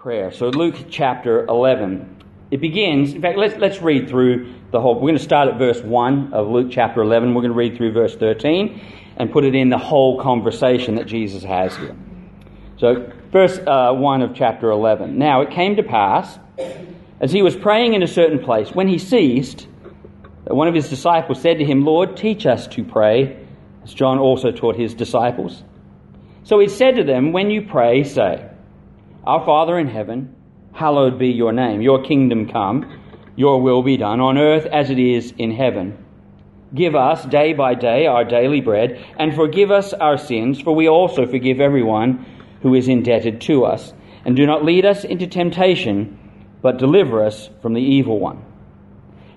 prayer. So, Luke chapter 11. It begins, in fact, let's, let's read through the whole. We're going to start at verse 1 of Luke chapter 11. We're going to read through verse 13 and put it in the whole conversation that Jesus has here. So, verse uh, 1 of chapter 11. Now, it came to pass, as he was praying in a certain place, when he ceased, that one of his disciples said to him, Lord, teach us to pray, as John also taught his disciples. So he said to them, When you pray, say, Our Father in heaven, hallowed be your name. Your kingdom come, your will be done, on earth as it is in heaven. Give us day by day our daily bread, and forgive us our sins, for we also forgive everyone who is indebted to us. And do not lead us into temptation, but deliver us from the evil one.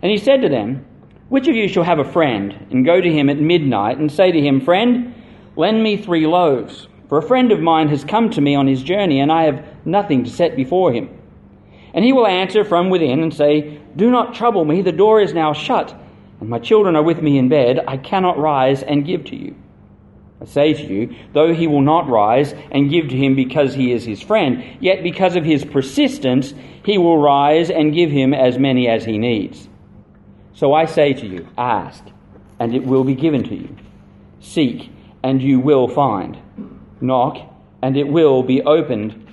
And he said to them, Which of you shall have a friend, and go to him at midnight, and say to him, Friend, lend me three loaves? For a friend of mine has come to me on his journey, and I have nothing to set before him. And he will answer from within and say, Do not trouble me, the door is now shut, and my children are with me in bed. I cannot rise and give to you. I say to you, though he will not rise and give to him because he is his friend, yet because of his persistence, he will rise and give him as many as he needs. So I say to you, ask, and it will be given to you. Seek, and you will find. Knock, and it will be opened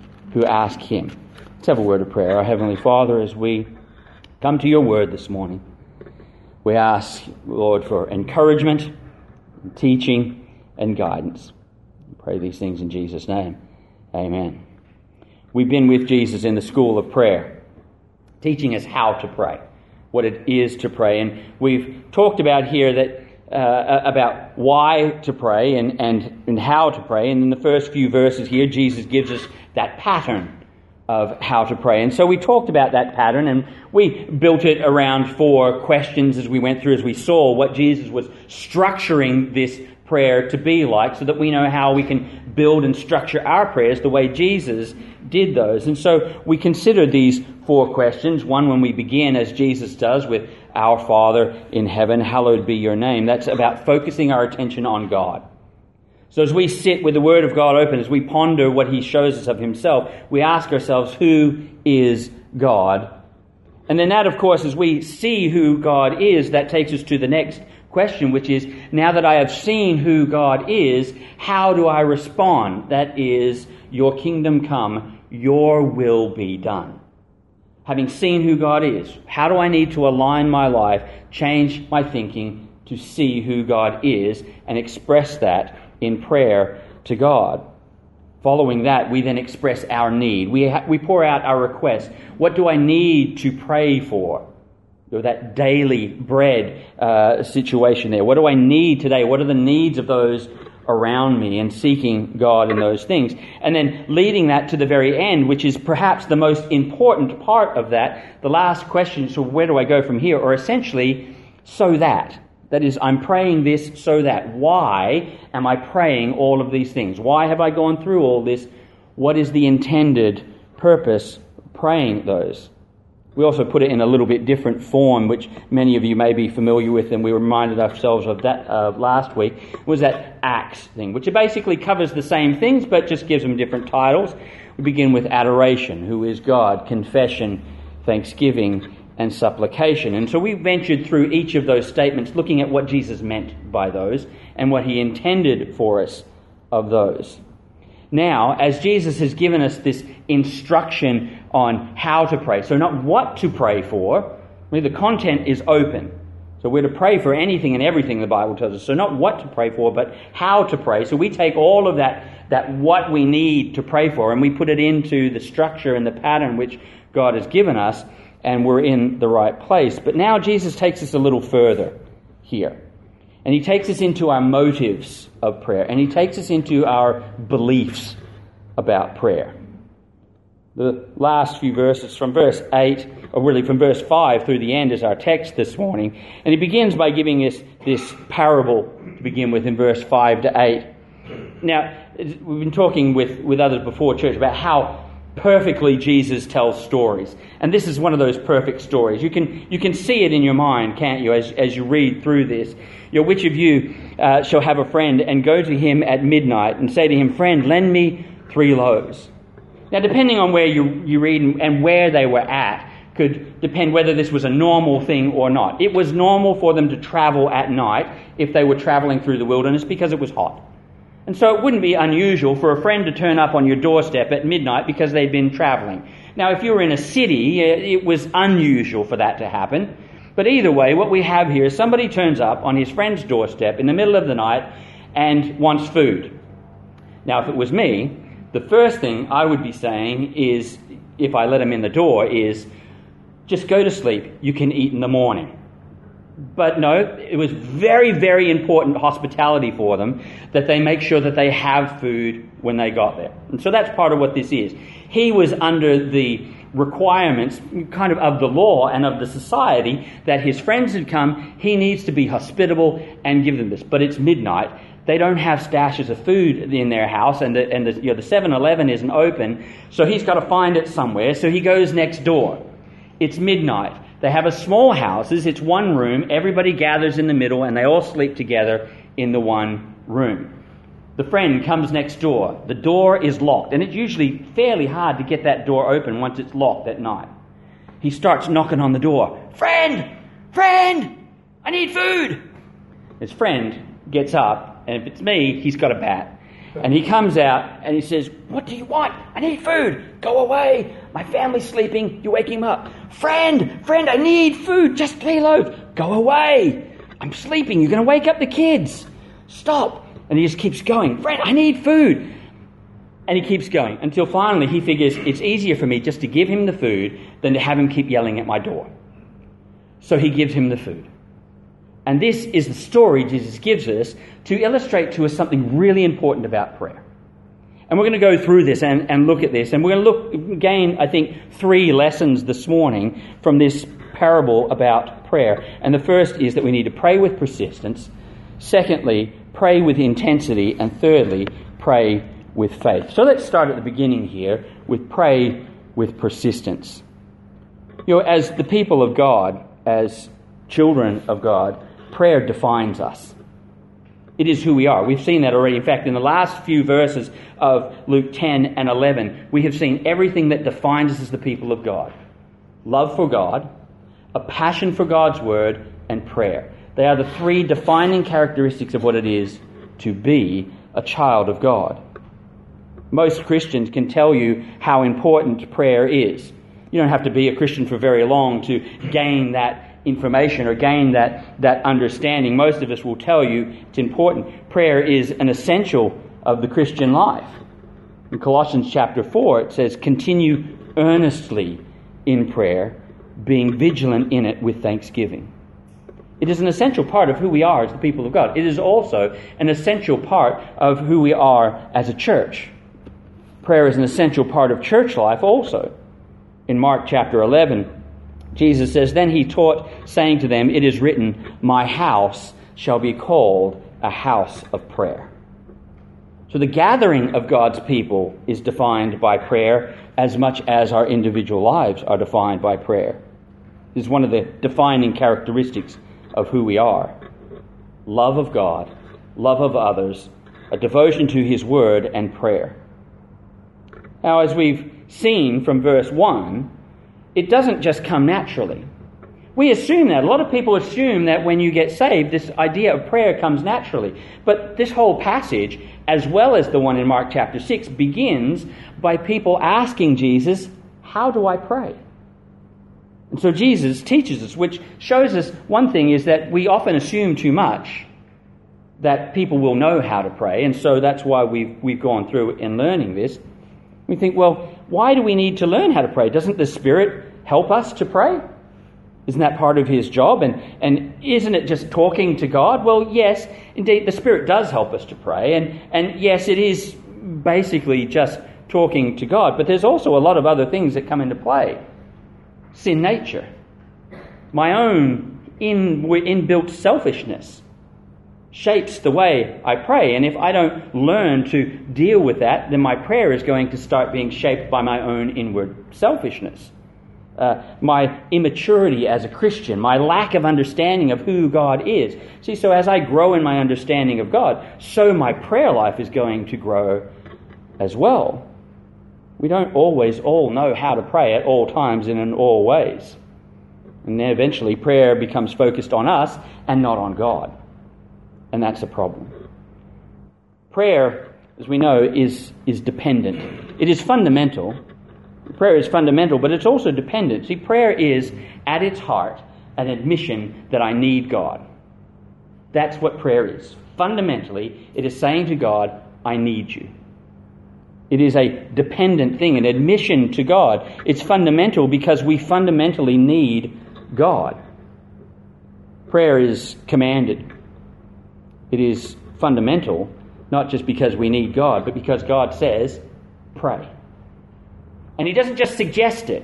who ask Him. Let's have a word of prayer. Our Heavenly Father, as we come to your word this morning, we ask, Lord, for encouragement, teaching, and guidance. We pray these things in Jesus' name. Amen. We've been with Jesus in the school of prayer, teaching us how to pray, what it is to pray. And we've talked about here that uh, about why to pray and, and, and how to pray. And in the first few verses here, Jesus gives us that pattern of how to pray. And so we talked about that pattern and we built it around four questions as we went through, as we saw what Jesus was structuring this prayer to be like so that we know how we can build and structure our prayers the way Jesus did those. And so we consider these four questions. One, when we begin, as Jesus does, with Our Father in heaven, hallowed be your name. That's about focusing our attention on God. So as we sit with the Word of God open, as we ponder what He shows us of Himself, we ask ourselves, who is God? And then that, of course, as we see who God is, that takes us to the next question, which is, now that I have seen who God is, how do I respond? That is, your kingdom come, your will be done. Having seen who God is, how do I need to align my life, change my thinking to see who God is, and express that in prayer to God? Following that, we then express our need. We, ha- we pour out our request. What do I need to pray for? Or that daily bread uh, situation there. What do I need today? What are the needs of those around me and seeking God in those things. And then leading that to the very end, which is perhaps the most important part of that, the last question, so where do I go from here? Or essentially, so that. That is, I'm praying this so that. Why am I praying all of these things? Why have I gone through all this? What is the intended purpose praying those? We also put it in a little bit different form, which many of you may be familiar with, and we reminded ourselves of that uh, last week, was that Acts thing, which basically covers the same things but just gives them different titles. We begin with adoration, who is God, confession, thanksgiving, and supplication. And so we ventured through each of those statements, looking at what Jesus meant by those and what he intended for us of those. Now, as Jesus has given us this instruction on how to pray, so not what to pray for, the content is open. So we're to pray for anything and everything the Bible tells us. So not what to pray for, but how to pray. So we take all of that, that what we need to pray for, and we put it into the structure and the pattern which God has given us, and we're in the right place. But now Jesus takes us a little further here. And he takes us into our motives of prayer, and he takes us into our beliefs about prayer. The last few verses from verse 8, or really from verse 5 through the end, is our text this morning. And he begins by giving us this parable to begin with in verse 5 to 8. Now, we've been talking with, with others before church about how perfectly Jesus tells stories. And this is one of those perfect stories. You can, you can see it in your mind, can't you, as, as you read through this. Know, which of you uh, shall have a friend and go to him at midnight and say to him, Friend, lend me three loaves? Now, depending on where you, you read and where they were at, could depend whether this was a normal thing or not. It was normal for them to travel at night if they were traveling through the wilderness because it was hot. And so it wouldn't be unusual for a friend to turn up on your doorstep at midnight because they'd been traveling. Now, if you were in a city, it was unusual for that to happen. But either way, what we have here is somebody turns up on his friend's doorstep in the middle of the night and wants food. Now, if it was me, the first thing I would be saying is, if I let him in the door, is just go to sleep. You can eat in the morning. But no, it was very, very important hospitality for them that they make sure that they have food when they got there. And so that's part of what this is. He was under the requirements, kind of, of the law and of the society that his friends had come. He needs to be hospitable and give them this. But it's midnight they don't have stashes of food in their house, and the, and the, you know, the 7-Eleven isn't open, so he's got to find it somewhere. So he goes next door. It's midnight. They have a small houses. It's one room. Everybody gathers in the middle, and they all sleep together in the one room. The friend comes next door. The door is locked, and it's usually fairly hard to get that door open once it's locked at night. He starts knocking on the door. Friend! Friend! I need food! His friend gets up and if it's me, he's got a bat. And he comes out and he says, What do you want? I need food. Go away. My family's sleeping. You wake him up. Friend, friend, I need food. Just three loaves. Go away. I'm sleeping. You're going to wake up the kids. Stop. And he just keeps going. Friend, I need food. And he keeps going until finally he figures it's easier for me just to give him the food than to have him keep yelling at my door. So he gives him the food. And this is the story Jesus gives us to illustrate to us something really important about prayer. And we're going to go through this and, and look at this. And we're going to look, gain, I think, three lessons this morning from this parable about prayer. And the first is that we need to pray with persistence. Secondly, pray with intensity. And thirdly, pray with faith. So let's start at the beginning here with pray with persistence. You know, as the people of God, as children of God, prayer defines us. It is who we are. We've seen that already. In fact, in the last few verses of Luke 10 and 11, we have seen everything that defines us as the people of God love for God, a passion for God's word, and prayer. They are the three defining characteristics of what it is to be a child of God. Most Christians can tell you how important prayer is. You don't have to be a Christian for very long to gain that information or gain that, that understanding, most of us will tell you it's important. Prayer is an essential of the Christian life. In Colossians chapter 4, it says, Continue earnestly in prayer, being vigilant in it with thanksgiving. It is an essential part of who we are as the people of God. It is also an essential part of who we are as a church. Prayer is an essential part of church life also. In Mark chapter 11, Jesus says, Then he taught, saying to them, It is written, My house shall be called a house of prayer. So the gathering of God's people is defined by prayer as much as our individual lives are defined by prayer. This is one of the defining characteristics of who we are love of God, love of others, a devotion to His Word, and prayer. Now, as we've seen from verse 1, it doesn't just come naturally. We assume that. A lot of people assume that when you get saved, this idea of prayer comes naturally. But this whole passage, as well as the one in Mark chapter 6, begins by people asking Jesus, How do I pray? And so Jesus teaches us, which shows us one thing is that we often assume too much that people will know how to pray. And so that's why we've, we've gone through in learning this. We think, well, why do we need to learn how to pray? Doesn't the Spirit help us to pray? Isn't that part of His job? And, and isn't it just talking to God? Well, yes, indeed, the Spirit does help us to pray. And, and yes, it is basically just talking to God. But there's also a lot of other things that come into play sin nature, my own in, inbuilt selfishness shapes the way I pray. And if I don't learn to deal with that, then my prayer is going to start being shaped by my own inward selfishness. Uh, my immaturity as a Christian, my lack of understanding of who God is. See, so as I grow in my understanding of God, so my prayer life is going to grow as well. We don't always all know how to pray at all times and in all ways. And then eventually prayer becomes focused on us and not on God. And that's a problem. Prayer, as we know, is, is dependent. It is fundamental. Prayer is fundamental, but it's also dependent. See, prayer is, at its heart, an admission that I need God. That's what prayer is. Fundamentally, it is saying to God, I need you. It is a dependent thing, an admission to God. It's fundamental because we fundamentally need God. Prayer is commanded. It is fundamental, not just because we need God, but because God says, pray. And He doesn't just suggest it.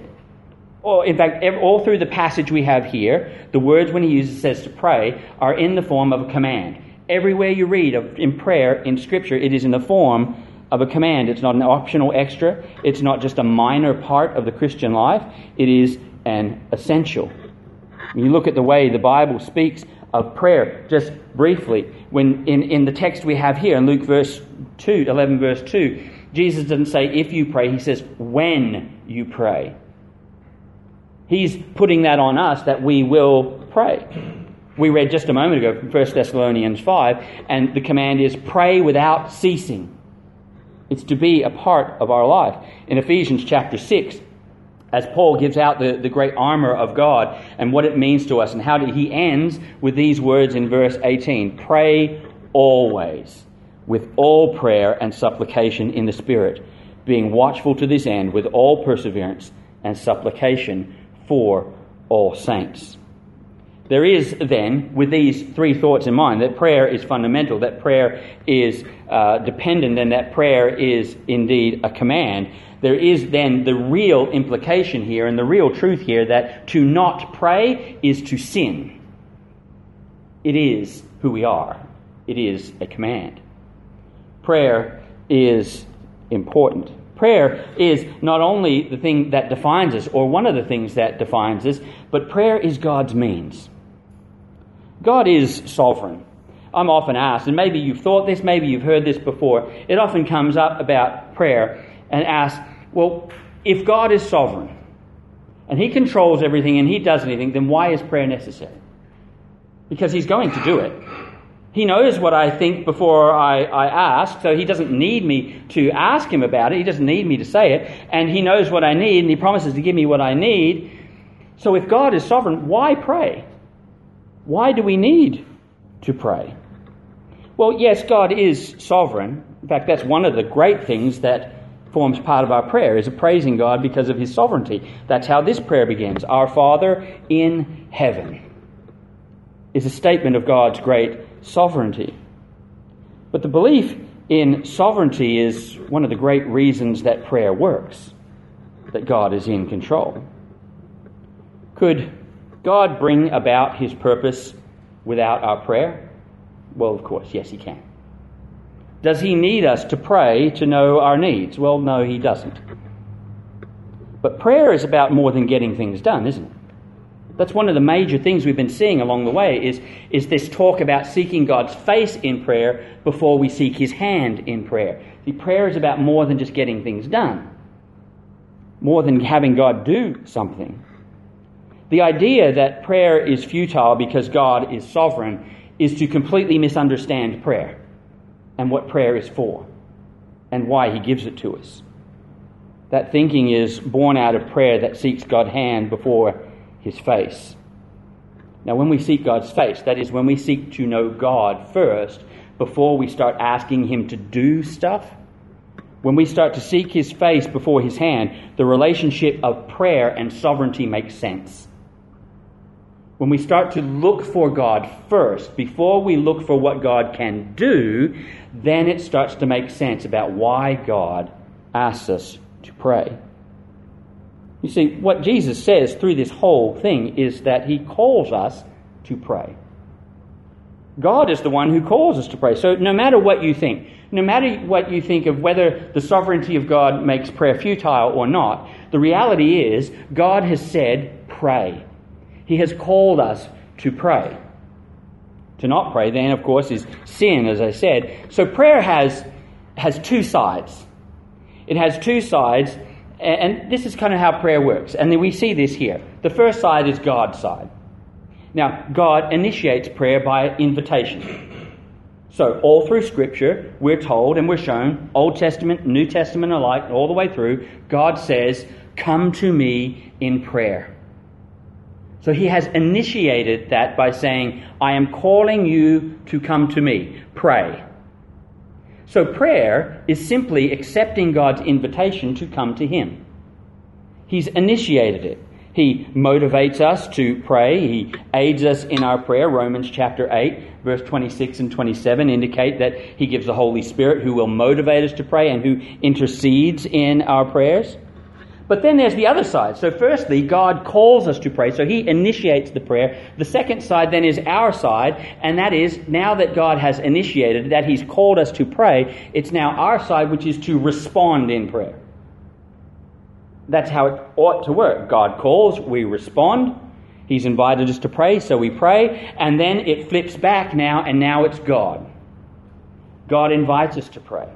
Or, in fact, all through the passage we have here, the words when He uses says to pray are in the form of a command. Everywhere you read of, in prayer in Scripture, it is in the form of a command. It's not an optional extra. It's not just a minor part of the Christian life. It is an essential. When you look at the way the Bible speaks of prayer, just briefly, when in, in the text we have here in Luke verse 2, 11 verse 2, Jesus doesn't say if you pray, he says when you pray. He's putting that on us that we will pray. We read just a moment ago from 1 Thessalonians 5, and the command is pray without ceasing. It's to be a part of our life. In Ephesians chapter 6, as Paul gives out the, the great armor of God and what it means to us, and how he ends with these words in verse 18 Pray always with all prayer and supplication in the Spirit, being watchful to this end with all perseverance and supplication for all saints. There is then, with these three thoughts in mind, that prayer is fundamental, that prayer is uh, dependent, and that prayer is indeed a command. There is then the real implication here and the real truth here that to not pray is to sin. It is who we are, it is a command. Prayer is important. Prayer is not only the thing that defines us, or one of the things that defines us, but prayer is God's means. God is sovereign. I'm often asked, and maybe you've thought this, maybe you've heard this before, it often comes up about prayer and asks, well, if God is sovereign and He controls everything and He does anything, then why is prayer necessary? Because He's going to do it. He knows what I think before I, I ask, so He doesn't need me to ask Him about it. He doesn't need me to say it. And He knows what I need and He promises to give me what I need. So if God is sovereign, why pray? Why do we need to pray? Well, yes, God is sovereign. In fact, that's one of the great things that forms part of our prayer is praising God because of his sovereignty. That's how this prayer begins. Our Father in heaven is a statement of God's great sovereignty. But the belief in sovereignty is one of the great reasons that prayer works, that God is in control. Could God bring about his purpose without our prayer? Well, of course, yes, he can. Does he need us to pray to know our needs? Well, no, he doesn't. But prayer is about more than getting things done, isn't it? That's one of the major things we've been seeing along the way is, is this talk about seeking God's face in prayer before we seek his hand in prayer. See, prayer is about more than just getting things done, more than having God do something. The idea that prayer is futile because God is sovereign is to completely misunderstand prayer and what prayer is for and why He gives it to us. That thinking is born out of prayer that seeks God's hand before His face. Now, when we seek God's face, that is, when we seek to know God first before we start asking Him to do stuff, when we start to seek His face before His hand, the relationship of prayer and sovereignty makes sense when we start to look for God first, before we look for what God can do, then it starts to make sense about why God asks us to pray. You see, what Jesus says through this whole thing is that he calls us to pray. God is the one who calls us to pray. So no matter what you think, no matter what you think of whether the sovereignty of God makes prayer futile or not, the reality is God has said, pray. He has called us to pray. To not pray, then, of course, is sin, as I said. So prayer has, has two sides. It has two sides, and this is kind of how prayer works. And then we see this here. The first side is God's side. Now, God initiates prayer by invitation. So, all through Scripture, we're told and we're shown, Old Testament, New Testament alike, all the way through, God says, Come to me in prayer. So he has initiated that by saying, I am calling you to come to me. Pray. So prayer is simply accepting God's invitation to come to him. He's initiated it. He motivates us to pray. He aids us in our prayer. Romans chapter 8, verse 26 and 27 indicate that He gives the Holy Spirit who will motivate us to pray and who intercedes in our prayers. But then there's the other side. So, firstly, God calls us to pray, so He initiates the prayer. The second side then is our side, and that is now that God has initiated, that He's called us to pray, it's now our side which is to respond in prayer. That's how it ought to work. God calls, we respond. He's invited us to pray, so we pray, and then it flips back now, and now it's God. God invites us to pray.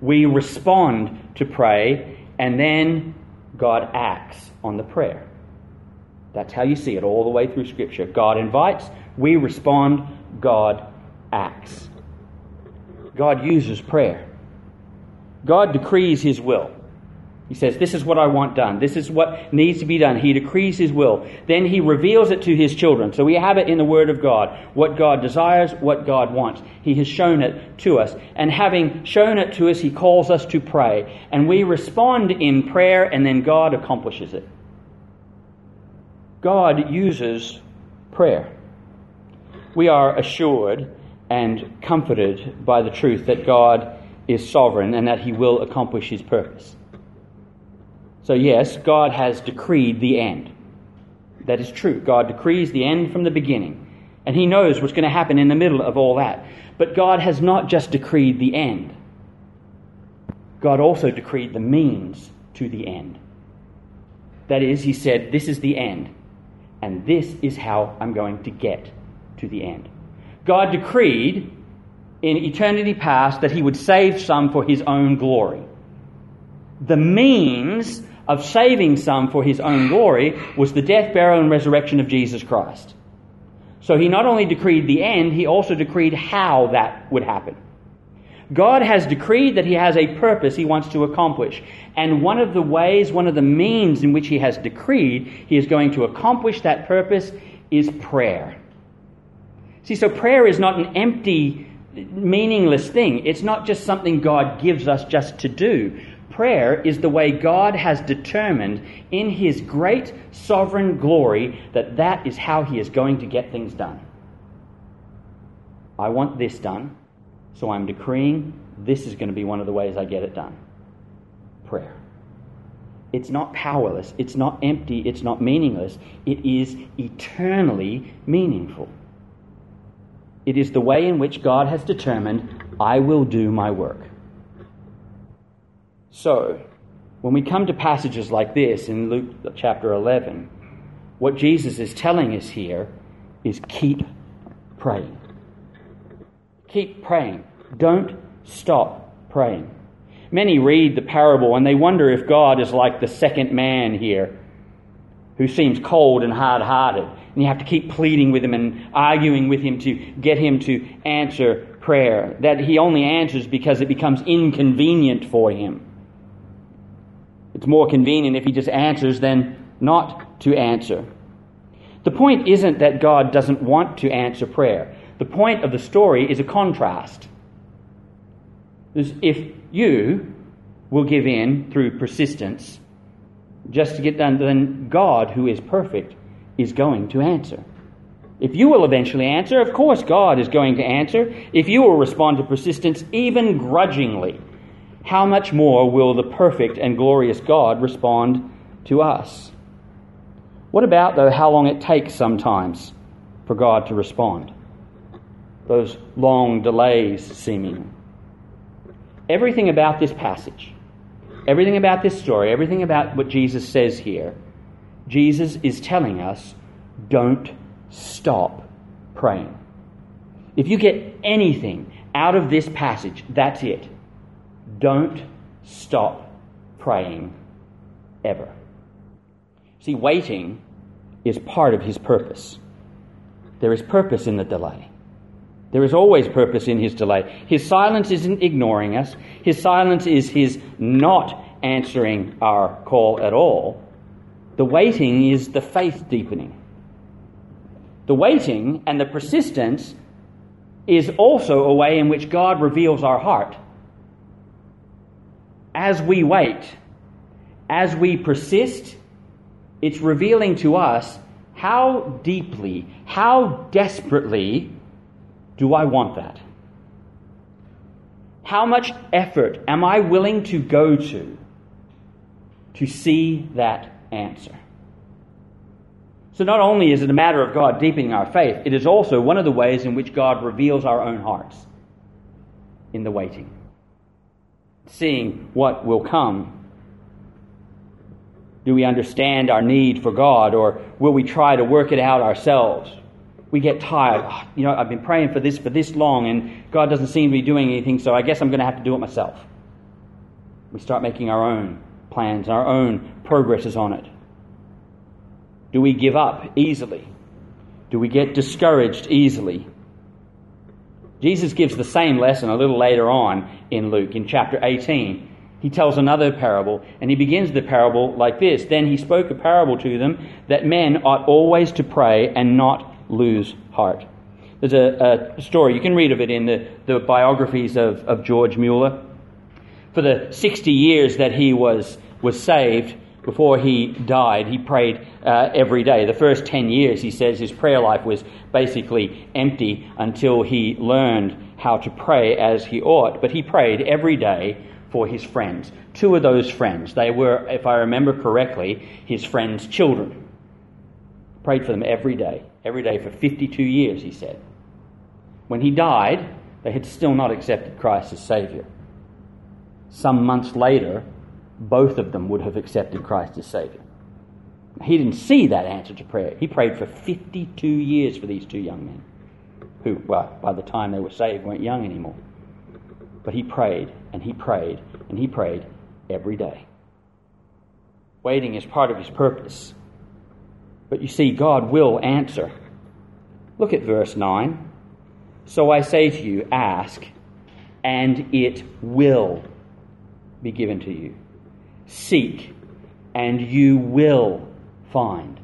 We respond to pray, and then God acts on the prayer. That's how you see it all the way through Scripture. God invites, we respond, God acts. God uses prayer. God decrees His will. He says, This is what I want done. This is what needs to be done. He decrees His will. Then He reveals it to His children. So we have it in the Word of God. What God desires, what God wants. He has shown it to us. And having shown it to us, He calls us to pray. And we respond in prayer, and then God accomplishes it. God uses prayer. We are assured and comforted by the truth that God is sovereign and that He will accomplish His purpose. So, yes, God has decreed the end. That is true. God decrees the end from the beginning. And He knows what's going to happen in the middle of all that. But God has not just decreed the end, God also decreed the means to the end. That is, He said, This is the end, and this is how I'm going to get to the end. God decreed in eternity past that He would save some for His own glory. The means of saving some for his own glory was the death, burial, and resurrection of Jesus Christ. So he not only decreed the end, he also decreed how that would happen. God has decreed that he has a purpose he wants to accomplish. And one of the ways, one of the means in which he has decreed he is going to accomplish that purpose is prayer. See, so prayer is not an empty, meaningless thing. It's not just something God gives us just to do prayer is the way God has determined in His great sovereign glory that that is how He is going to get things done. I want this done, so I'm decreeing this is going to be one of the ways I get it done. Prayer. It's not powerless, it's not empty, it's not meaningless, it is eternally meaningful. It is the way in which God has determined I will do my work. So, when we come to passages like this in Luke chapter 11, what Jesus is telling us here is keep praying. Keep praying. Don't stop praying. Many read the parable and they wonder if God is like the second man here who seems cold and hard hearted. And you have to keep pleading with him and arguing with him to get him to answer prayer. That he only answers because it becomes inconvenient for him. It's more convenient if he just answers than not to answer. The point isn't that God doesn't want to answer prayer. The point of the story is a contrast. If you will give in through persistence just to get done, then God, who is perfect, is going to answer. If you will eventually answer, of course God is going to answer. If you will respond to persistence, even grudgingly, how much more will the perfect and glorious God respond to us? What about, though, how long it takes sometimes for God to respond? Those long delays seeming. Everything about this passage, everything about this story, everything about what Jesus says here, Jesus is telling us don't stop praying. If you get anything out of this passage, that's it. Don't stop praying ever. See, waiting is part of his purpose. There is purpose in the delay. There is always purpose in his delay. His silence isn't ignoring us, his silence is his not answering our call at all. The waiting is the faith deepening. The waiting and the persistence is also a way in which God reveals our heart as we wait, as we persist, it's revealing to us how deeply, how desperately do I want that? How much effort am I willing to go to to see that answer? So, not only is it a matter of God deepening our faith, it is also one of the ways in which God reveals our own hearts in the waiting seeing what will come? Do we understand our need for God, or will we try to work it out ourselves? We get tired. Oh, you know, I've been praying for this for this long, and God doesn't seem to be doing anything, so I guess I'm going to have to do it myself. We start making our own plans, our own progresses on it. Do we give up easily? Do we get discouraged easily? Jesus gives the same lesson a little later on in Luke, in chapter 18. He tells another parable, and he begins the parable like this Then he spoke a parable to them that men ought always to pray and not lose heart. There's a, a story, you can read of it in the, the biographies of, of George Mueller. For the 60 years that he was, was saved, before he died, he prayed uh, every day. The first 10 years, he says, his prayer life was basically empty until he learned how to pray as he ought. But he prayed every day for his friends. Two of those friends, they were, if I remember correctly, his friends' children. Prayed for them every day, every day for 52 years, he said. When he died, they had still not accepted Christ as Savior. Some months later, both of them would have accepted Christ as Savior. He didn't see that answer to prayer. He prayed for 52 years for these two young men, who, well, by the time they were saved, weren't young anymore. But he prayed, and he prayed, and he prayed every day. Waiting is part of his purpose. But you see, God will answer. Look at verse 9. So I say to you, ask, and it will be given to you. Seek, and you will find.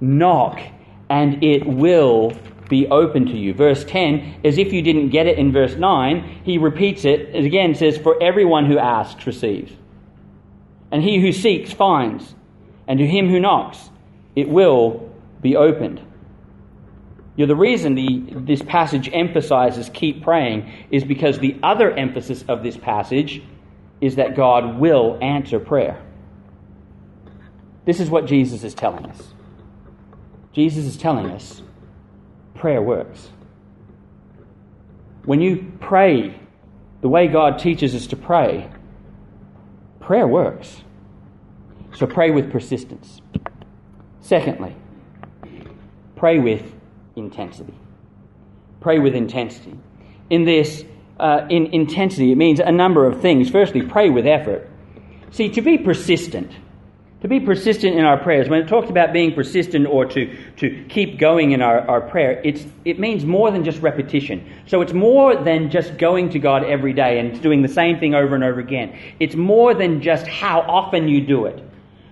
Knock, and it will be open to you. Verse 10, as if you didn't get it in verse 9, he repeats it it again, says, For everyone who asks receives. And he who seeks finds. And to him who knocks, it will be opened. You know, the reason the, this passage emphasizes keep praying is because the other emphasis of this passage is that God will answer prayer. This is what Jesus is telling us. Jesus is telling us prayer works. When you pray the way God teaches us to pray, prayer works. So pray with persistence. Secondly, pray with intensity. Pray with intensity. In this, uh, in intensity, it means a number of things. Firstly, pray with effort. See, to be persistent, to be persistent in our prayers, when it talks about being persistent or to, to keep going in our, our prayer, it's, it means more than just repetition. So it's more than just going to God every day and doing the same thing over and over again. It's more than just how often you do it.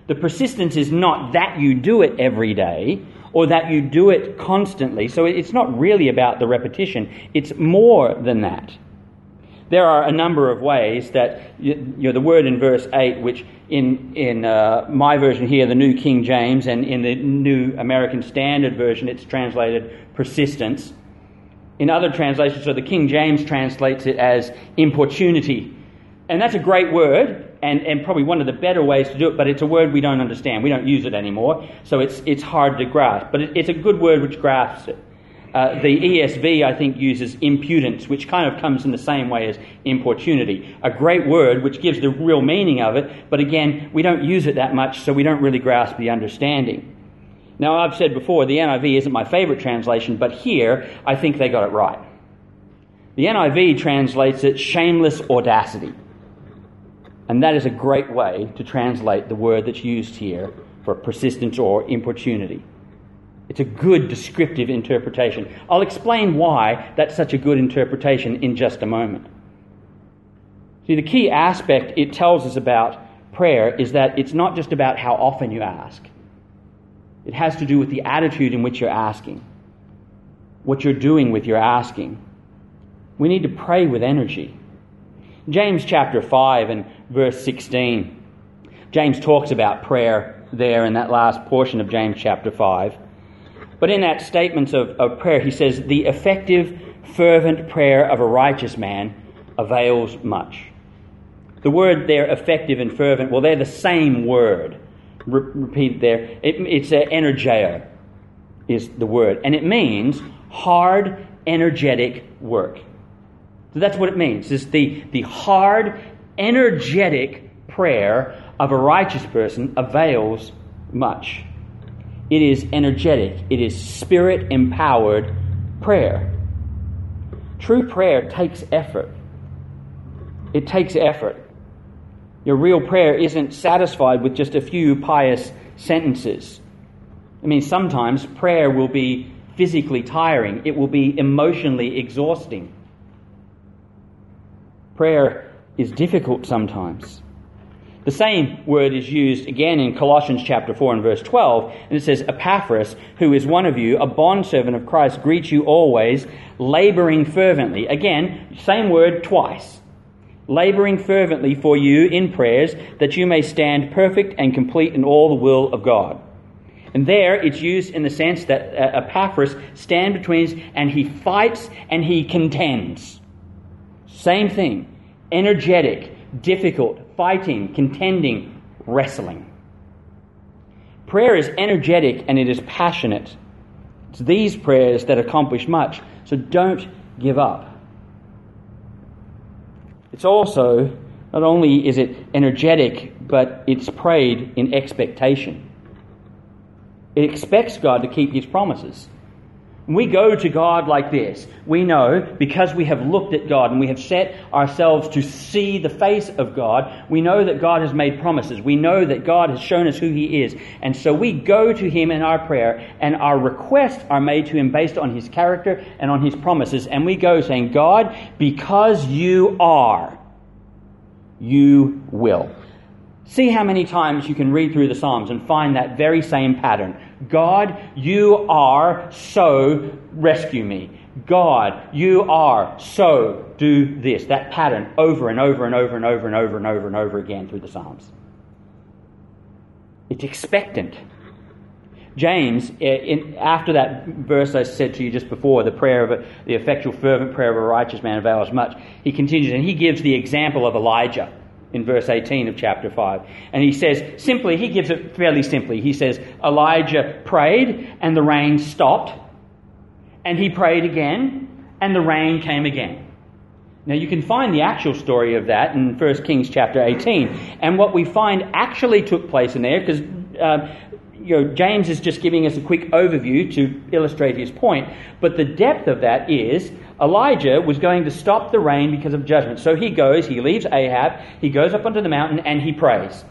The persistence is not that you do it every day or that you do it constantly. So it's not really about the repetition, it's more than that. There are a number of ways that you know, the word in verse 8, which in, in uh, my version here, the New King James, and in the New American Standard Version, it's translated persistence. In other translations, so the King James translates it as importunity. And that's a great word, and, and probably one of the better ways to do it, but it's a word we don't understand. We don't use it anymore, so it's, it's hard to grasp. But it, it's a good word which grasps it. Uh, the ESV, I think, uses impudence, which kind of comes in the same way as importunity. A great word which gives the real meaning of it, but again, we don't use it that much, so we don't really grasp the understanding. Now, I've said before, the NIV isn't my favorite translation, but here, I think they got it right. The NIV translates it shameless audacity. And that is a great way to translate the word that's used here for persistence or importunity. It's a good descriptive interpretation. I'll explain why that's such a good interpretation in just a moment. See, the key aspect it tells us about prayer is that it's not just about how often you ask, it has to do with the attitude in which you're asking, what you're doing with your asking. We need to pray with energy. James chapter 5 and verse 16. James talks about prayer there in that last portion of James chapter 5. But in that statement of, of prayer, he says, The effective, fervent prayer of a righteous man avails much. The word there, effective and fervent, well, they're the same word. Re- repeat there. It, it's a energeo, is the word. And it means hard, energetic work. So that's what it means. It's the, the hard, energetic prayer of a righteous person avails much. It is energetic, it is spirit empowered prayer. True prayer takes effort. It takes effort. Your real prayer isn't satisfied with just a few pious sentences. I mean, sometimes prayer will be physically tiring, it will be emotionally exhausting. Prayer is difficult sometimes. The same word is used again in Colossians chapter 4 and verse 12, and it says, Epaphras, who is one of you, a bondservant of Christ, greets you always, laboring fervently. Again, same word twice. Laboring fervently for you in prayers, that you may stand perfect and complete in all the will of God. And there it's used in the sense that uh, Epaphras stands between and he fights and he contends. Same thing. Energetic, difficult, fighting, contending, wrestling. Prayer is energetic and it is passionate. It's these prayers that accomplish much, so don't give up. It's also, not only is it energetic, but it's prayed in expectation. It expects God to keep his promises. When we go to God like this, we know because we have looked at God and we have set ourselves to see the face of God, we know that God has made promises. We know that God has shown us who He is. And so we go to Him in our prayer, and our requests are made to Him based on His character and on His promises. And we go saying, God, because you are, you will. See how many times you can read through the Psalms and find that very same pattern. God, you are, so rescue me. God, you are, so do this. That pattern over and over and over and over and over and over and over again through the Psalms. It's expectant. James, eh, in, after that verse I said to you just before, the prayer of a, the effectual, fervent prayer of a righteous man avails much, he continues and he gives the example of Elijah in verse 18 of chapter 5. And he says, simply, he gives it fairly simply. He says, Elijah prayed and the rain stopped, and he prayed again and the rain came again. Now you can find the actual story of that in 1 Kings chapter 18. And what we find actually took place in there, because uh, you know, James is just giving us a quick overview to illustrate his point, but the depth of that is Elijah was going to stop the rain because of judgment. So he goes, he leaves Ahab, he goes up onto the mountain, and he prays.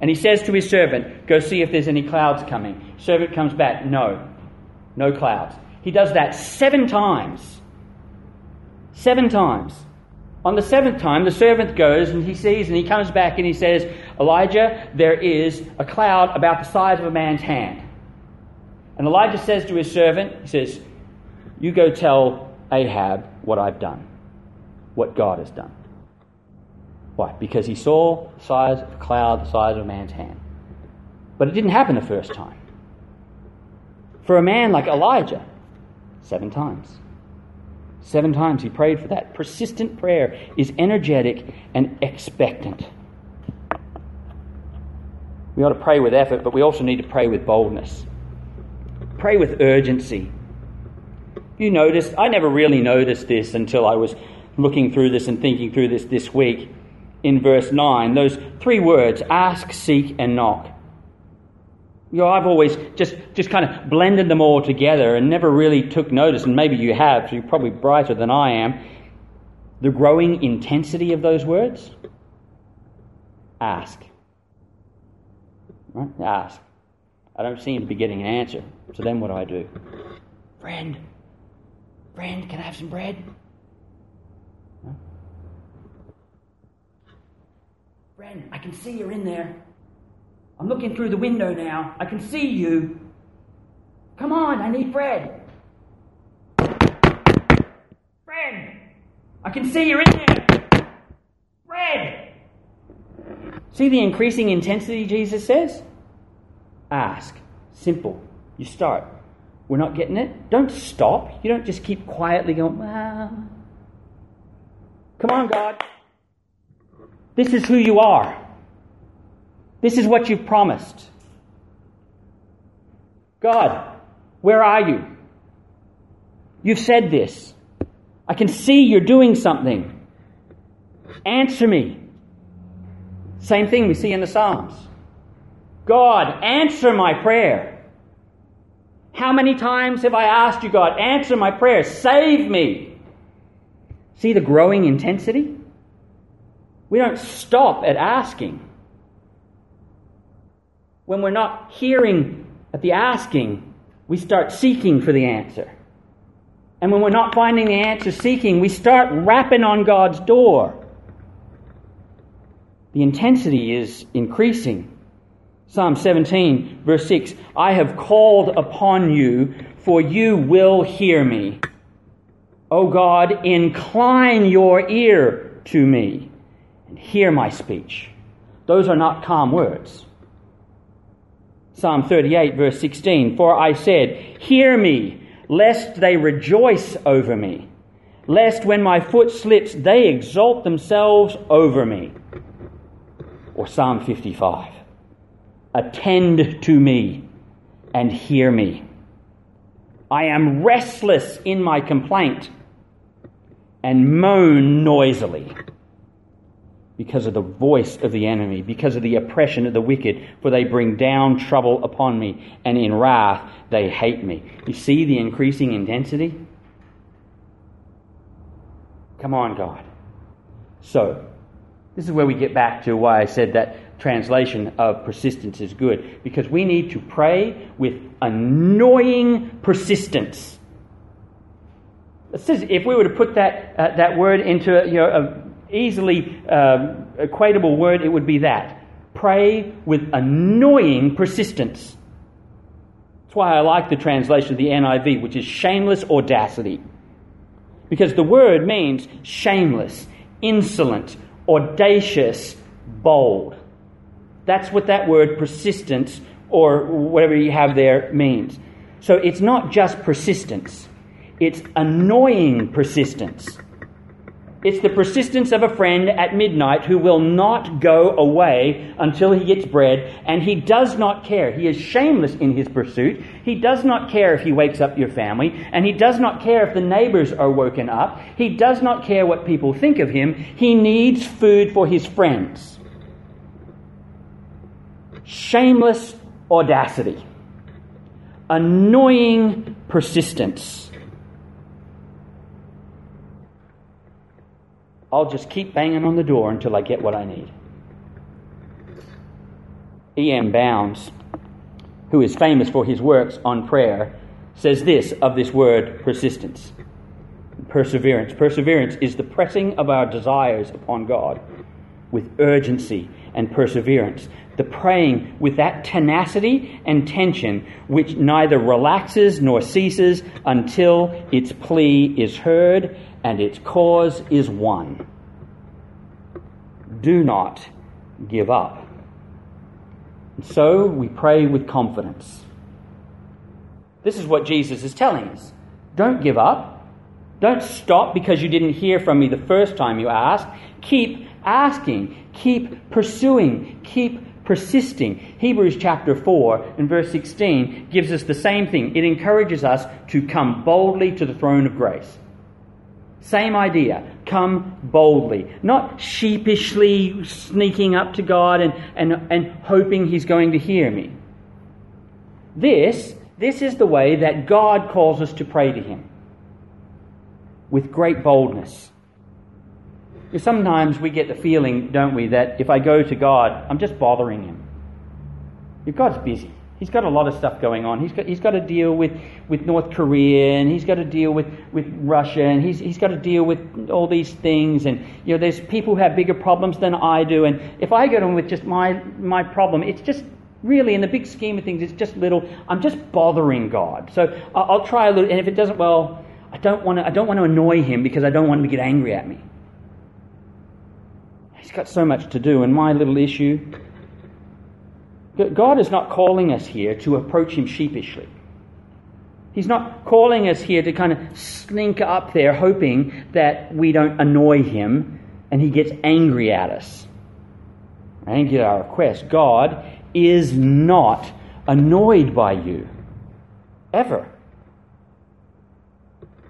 And he says to his servant, Go see if there's any clouds coming. Servant comes back, No, no clouds. He does that seven times. Seven times. On the seventh time, the servant goes and he sees and he comes back and he says, Elijah, there is a cloud about the size of a man's hand. And Elijah says to his servant, He says, You go tell Ahab what I've done, what God has done. Why? Because he saw the size of a cloud the size of a man's hand. But it didn't happen the first time. For a man like Elijah, seven times. Seven times he prayed for that. Persistent prayer is energetic and expectant. We ought to pray with effort, but we also need to pray with boldness. Pray with urgency. You noticed, I never really noticed this until I was looking through this and thinking through this this week in verse 9. Those three words ask, seek, and knock. You know, I've always just, just kind of blended them all together and never really took notice, and maybe you have, so you're probably brighter than I am. The growing intensity of those words ask. Right? Ask. I don't seem to be getting an answer, so then what do I do? Friend, friend, can I have some bread? Friend, I can see you're in there. I'm looking through the window now. I can see you. Come on, I need bread. Bread! I can see you're in there. Bread! See the increasing intensity, Jesus says? Ask. Simple. You start. We're not getting it? Don't stop. You don't just keep quietly going, well. Come on, God. This is who you are. This is what you've promised. God, where are you? You've said this. I can see you're doing something. Answer me. Same thing we see in the Psalms. God, answer my prayer. How many times have I asked you, God, answer my prayer, save me? See the growing intensity? We don't stop at asking when we're not hearing at the asking, we start seeking for the answer. And when we're not finding the answer seeking, we start rapping on God's door. The intensity is increasing. Psalm 17, verse 6 I have called upon you, for you will hear me. O God, incline your ear to me and hear my speech. Those are not calm words. Psalm 38, verse 16 For I said, Hear me, lest they rejoice over me, lest when my foot slips, they exalt themselves over me. Or Psalm 55 Attend to me and hear me. I am restless in my complaint and moan noisily because of the voice of the enemy, because of the oppression of the wicked, for they bring down trouble upon me, and in wrath they hate me. You see the increasing intensity? Come on, God. So, this is where we get back to why I said that translation of persistence is good, because we need to pray with annoying persistence. If we were to put that, uh, that word into you know, a easily um, equatable word, it would be that. Pray with annoying persistence. That's why I like the translation of the NIV, which is shameless audacity. Because the word means shameless, insolent, audacious, bold. That's what that word persistence or whatever you have there means. So it's not just persistence, it's annoying persistence. It's the persistence of a friend at midnight who will not go away until he gets bread, and he does not care. He is shameless in his pursuit. He does not care if he wakes up your family, and he does not care if the neighbors are woken up. He does not care what people think of him. He needs food for his friends. Shameless audacity, annoying persistence I'll just keep banging on the door until I get what I need. E.M. Bounds, who is famous for his works on prayer, says this of this word persistence perseverance. Perseverance is the pressing of our desires upon God with urgency and perseverance. The praying with that tenacity and tension which neither relaxes nor ceases until its plea is heard and its cause is won. Do not give up. And so we pray with confidence. This is what Jesus is telling us. Don't give up. Don't stop because you didn't hear from me the first time you asked. Keep asking. Keep pursuing. Keep persisting. Hebrews chapter 4 and verse 16 gives us the same thing. It encourages us to come boldly to the throne of grace. Same idea. Come boldly. Not sheepishly sneaking up to God and, and, and hoping He's going to hear me. This, this is the way that God calls us to pray to Him. With great boldness. Sometimes we get the feeling, don't we, that if I go to God, I'm just bothering Him. If God's busy. He's got a lot of stuff going on. He's got, he's got to deal with, with North Korea and he's got to deal with, with Russia and he's, he's got to deal with all these things. And, you know, there's people who have bigger problems than I do. And if I go to him with just my, my problem, it's just really, in the big scheme of things, it's just little. I'm just bothering God. So I'll, I'll try a little. And if it doesn't, well, I don't want to, I don't want to annoy him because I don't want him to get angry at me. He's got so much to do. And my little issue, God is not calling us here to approach Him sheepishly. He's not calling us here to kind of slink up there hoping that we don't annoy Him and He gets angry at us and get our request. God is not annoyed by you. Ever.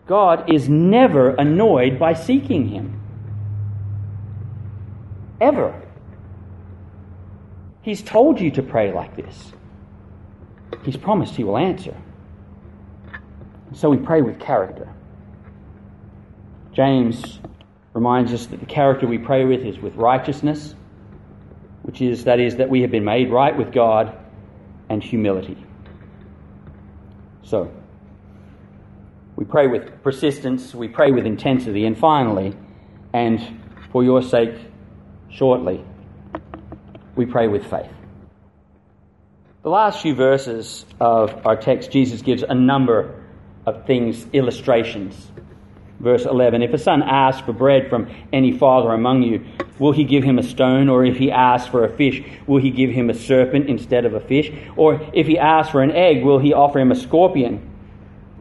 God is never annoyed by seeking Him. Ever. He's told you to pray like this. He's promised He will answer. So we pray with character. James reminds us that the character we pray with is with righteousness, which is, that is, that we have been made right with God, and humility. So, we pray with persistence, we pray with intensity, and finally, and for your sake, shortly, we pray with faith. The last few verses of our text, Jesus gives a number of things, illustrations. Verse 11 If a son asks for bread from any father among you, will he give him a stone? Or if he asks for a fish, will he give him a serpent instead of a fish? Or if he asks for an egg, will he offer him a scorpion?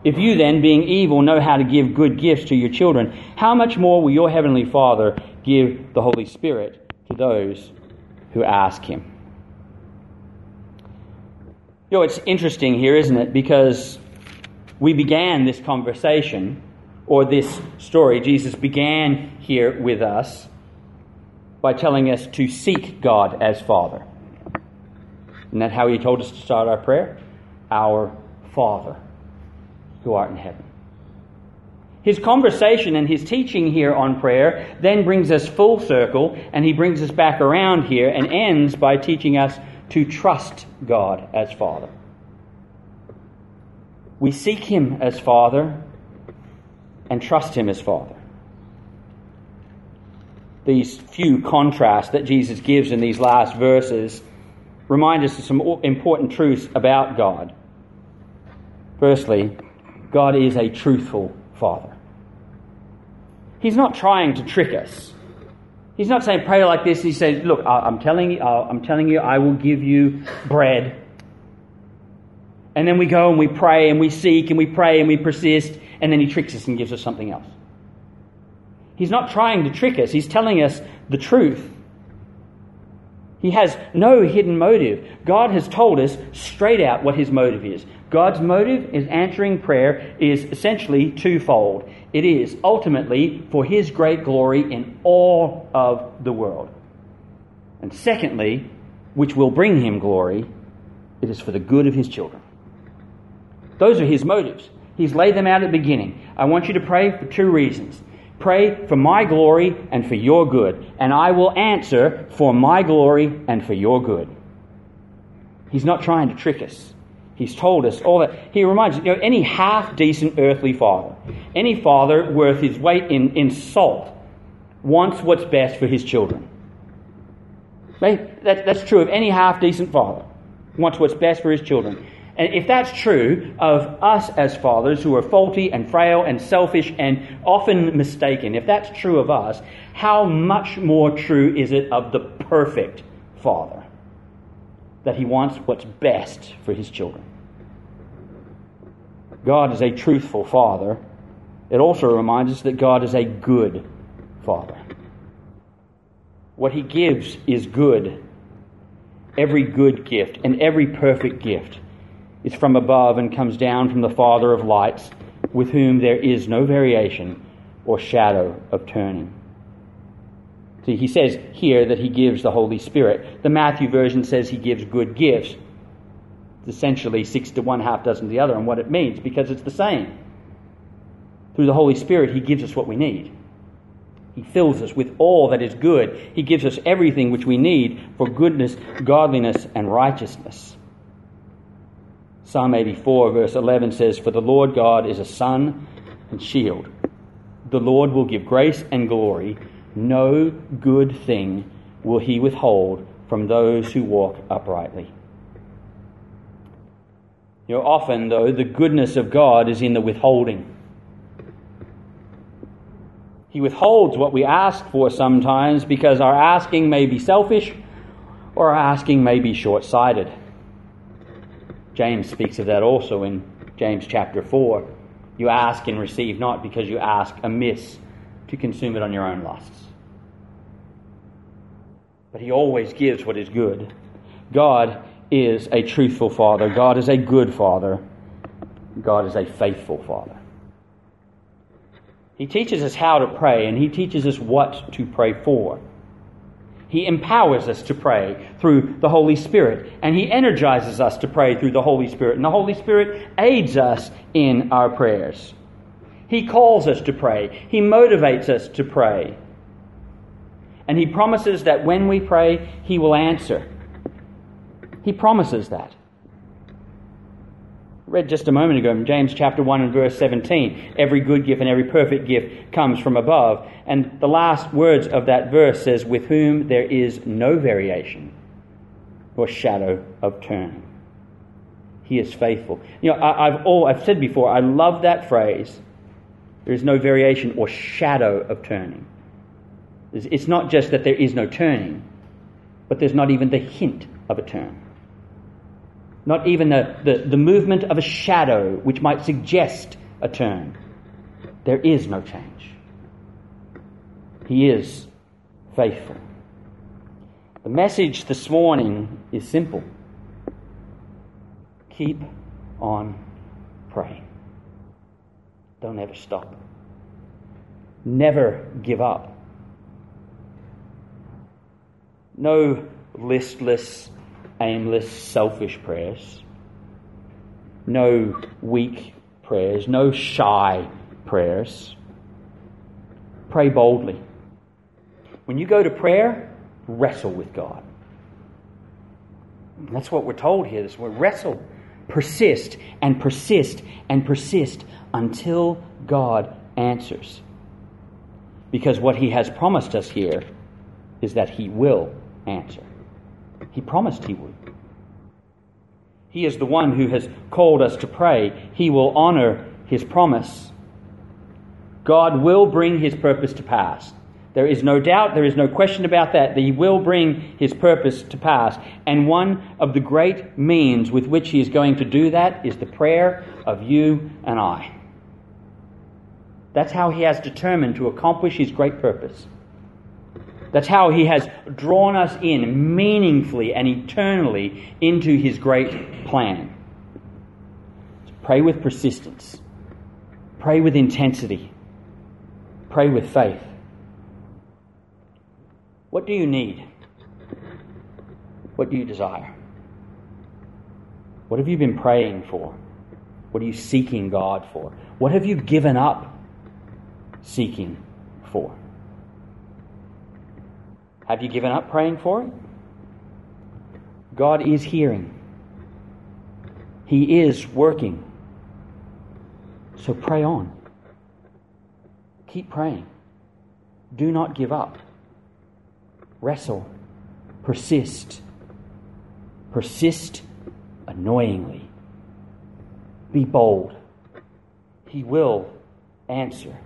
If you then, being evil, know how to give good gifts to your children, how much more will your heavenly Father give the Holy Spirit to those who ask him. You know, it's interesting here, isn't it? Because we began this conversation, or this story, Jesus began here with us by telling us to seek God as Father. Isn't that how he told us to start our prayer? Our Father, who art in heaven. His conversation and his teaching here on prayer then brings us full circle, and he brings us back around here and ends by teaching us to trust God as Father. We seek him as Father and trust him as Father. These few contrasts that Jesus gives in these last verses remind us of some important truths about God. Firstly, God is a truthful Father. He's not trying to trick us. He's not saying pray like this. He says, "Look, I'm telling you, I'm telling you, I will give you bread." And then we go and we pray and we seek and we pray and we persist, and then he tricks us and gives us something else. He's not trying to trick us. He's telling us the truth. He has no hidden motive. God has told us straight out what his motive is. God's motive in answering prayer is essentially twofold. It is ultimately for His great glory in all of the world. And secondly, which will bring Him glory, it is for the good of His children. Those are His motives. He's laid them out at the beginning. I want you to pray for two reasons. Pray for my glory and for your good, and I will answer for my glory and for your good. He's not trying to trick us. He's told us all that. He reminds you know, any half decent earthly father, any father worth his weight in, in salt, wants what's best for his children. That, that's true of any half decent father, wants what's best for his children. And if that's true of us as fathers who are faulty and frail and selfish and often mistaken, if that's true of us, how much more true is it of the perfect father? That he wants what's best for his children. God is a truthful Father, it also reminds us that God is a good Father. What He gives is good. Every good gift and every perfect gift is from above and comes down from the Father of lights, with whom there is no variation or shadow of turning. See, he says here that he gives the Holy Spirit. The Matthew version says he gives good gifts. Essentially six to one, half dozen to the other, and what it means, because it's the same. Through the Holy Spirit, he gives us what we need. He fills us with all that is good. He gives us everything which we need for goodness, godliness, and righteousness. Psalm 84, verse 11 says, For the Lord God is a sun and shield. The Lord will give grace and glory. No good thing will he withhold from those who walk uprightly. You know, often, though, the goodness of God is in the withholding. He withholds what we ask for sometimes because our asking may be selfish or our asking may be short sighted. James speaks of that also in James chapter 4. You ask and receive not because you ask amiss to consume it on your own lusts. But He always gives what is good. God is a truthful Father, God is a good Father, God is a faithful Father. He teaches us how to pray, and He teaches us what to pray for. He empowers us to pray through the Holy Spirit, and He energizes us to pray through the Holy Spirit, and the Holy Spirit aids us in our prayers. He calls us to pray, He motivates us to pray, and He promises that when we pray, He will answer. He promises that read just a moment ago in James chapter 1 and verse 17. Every good gift and every perfect gift comes from above. And the last words of that verse says, With whom there is no variation or shadow of turning. He is faithful. You know, I, have all, I've said before, I love that phrase. There is no variation or shadow of turning. It's not just that there is no turning, but there's not even the hint of a turn not even the, the, movement of a shadow which might suggest a turn. There is no change. He is faithful. The message this morning is simple keep on praying. Don't ever stop. Never give up. No listless, aimless, selfish prayers. No weak prayers, no shy prayers. Pray boldly. When you go to prayer, wrestle with God. That's what we're told here. This word wrestle. Persist and persist and persist until God answers. Because what he has promised us here is that he will answer. He promised He would. He is the one who has called us to pray. He will honor His promise. God will bring His purpose to pass. There is no doubt, there is no question about that, that He will bring His purpose to pass. And one of the great means with which He is going to do that is the prayer of you and I. That's how He has determined to accomplish His great purpose. That's how He has drawn us in meaningfully and eternally into His great plan. Pray with persistence, pray with intensity, pray with faith. What do you need? What do you desire? What have you been praying for? What are you seeking God for? What have you given up seeking for? Have you given up praying for it? God is hearing. He is working. So pray on. Keep praying. Do not give up. Wrestle. Persist. Persist annoyingly. Be bold. He will answer.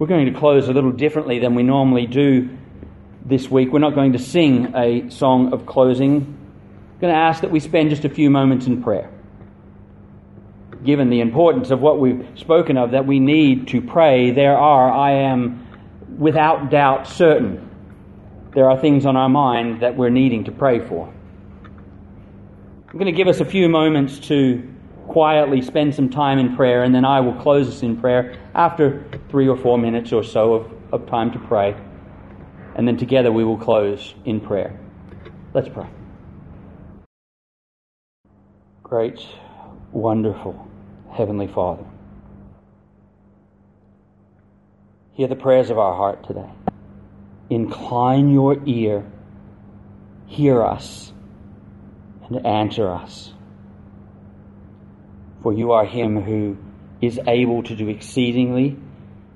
We're going to close a little differently than we normally do this week. We're not going to sing a song of closing. I'm going to ask that we spend just a few moments in prayer. given the importance of what we've spoken of, that we need to pray, there are, I am without doubt certain, there are things on our mind that we're needing to pray for. I'm going to give us a few moments to quietly spend some time in prayer, and then I will close us in prayer after three or four minutes or so of, of time to pray. And then together we will close in prayer. Let's pray. Great, wonderful Heavenly Father, hear the prayers of our heart today. Incline your ear, hear us, and answer us. For you are Him who is able to do exceedingly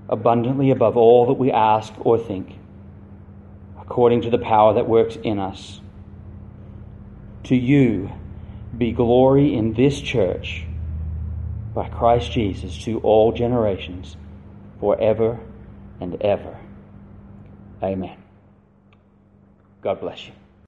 abundantly above all that we ask or think, according to the power that works in us. To you be glory in this church by Christ Jesus to all generations, forever and ever. Amen. God bless you.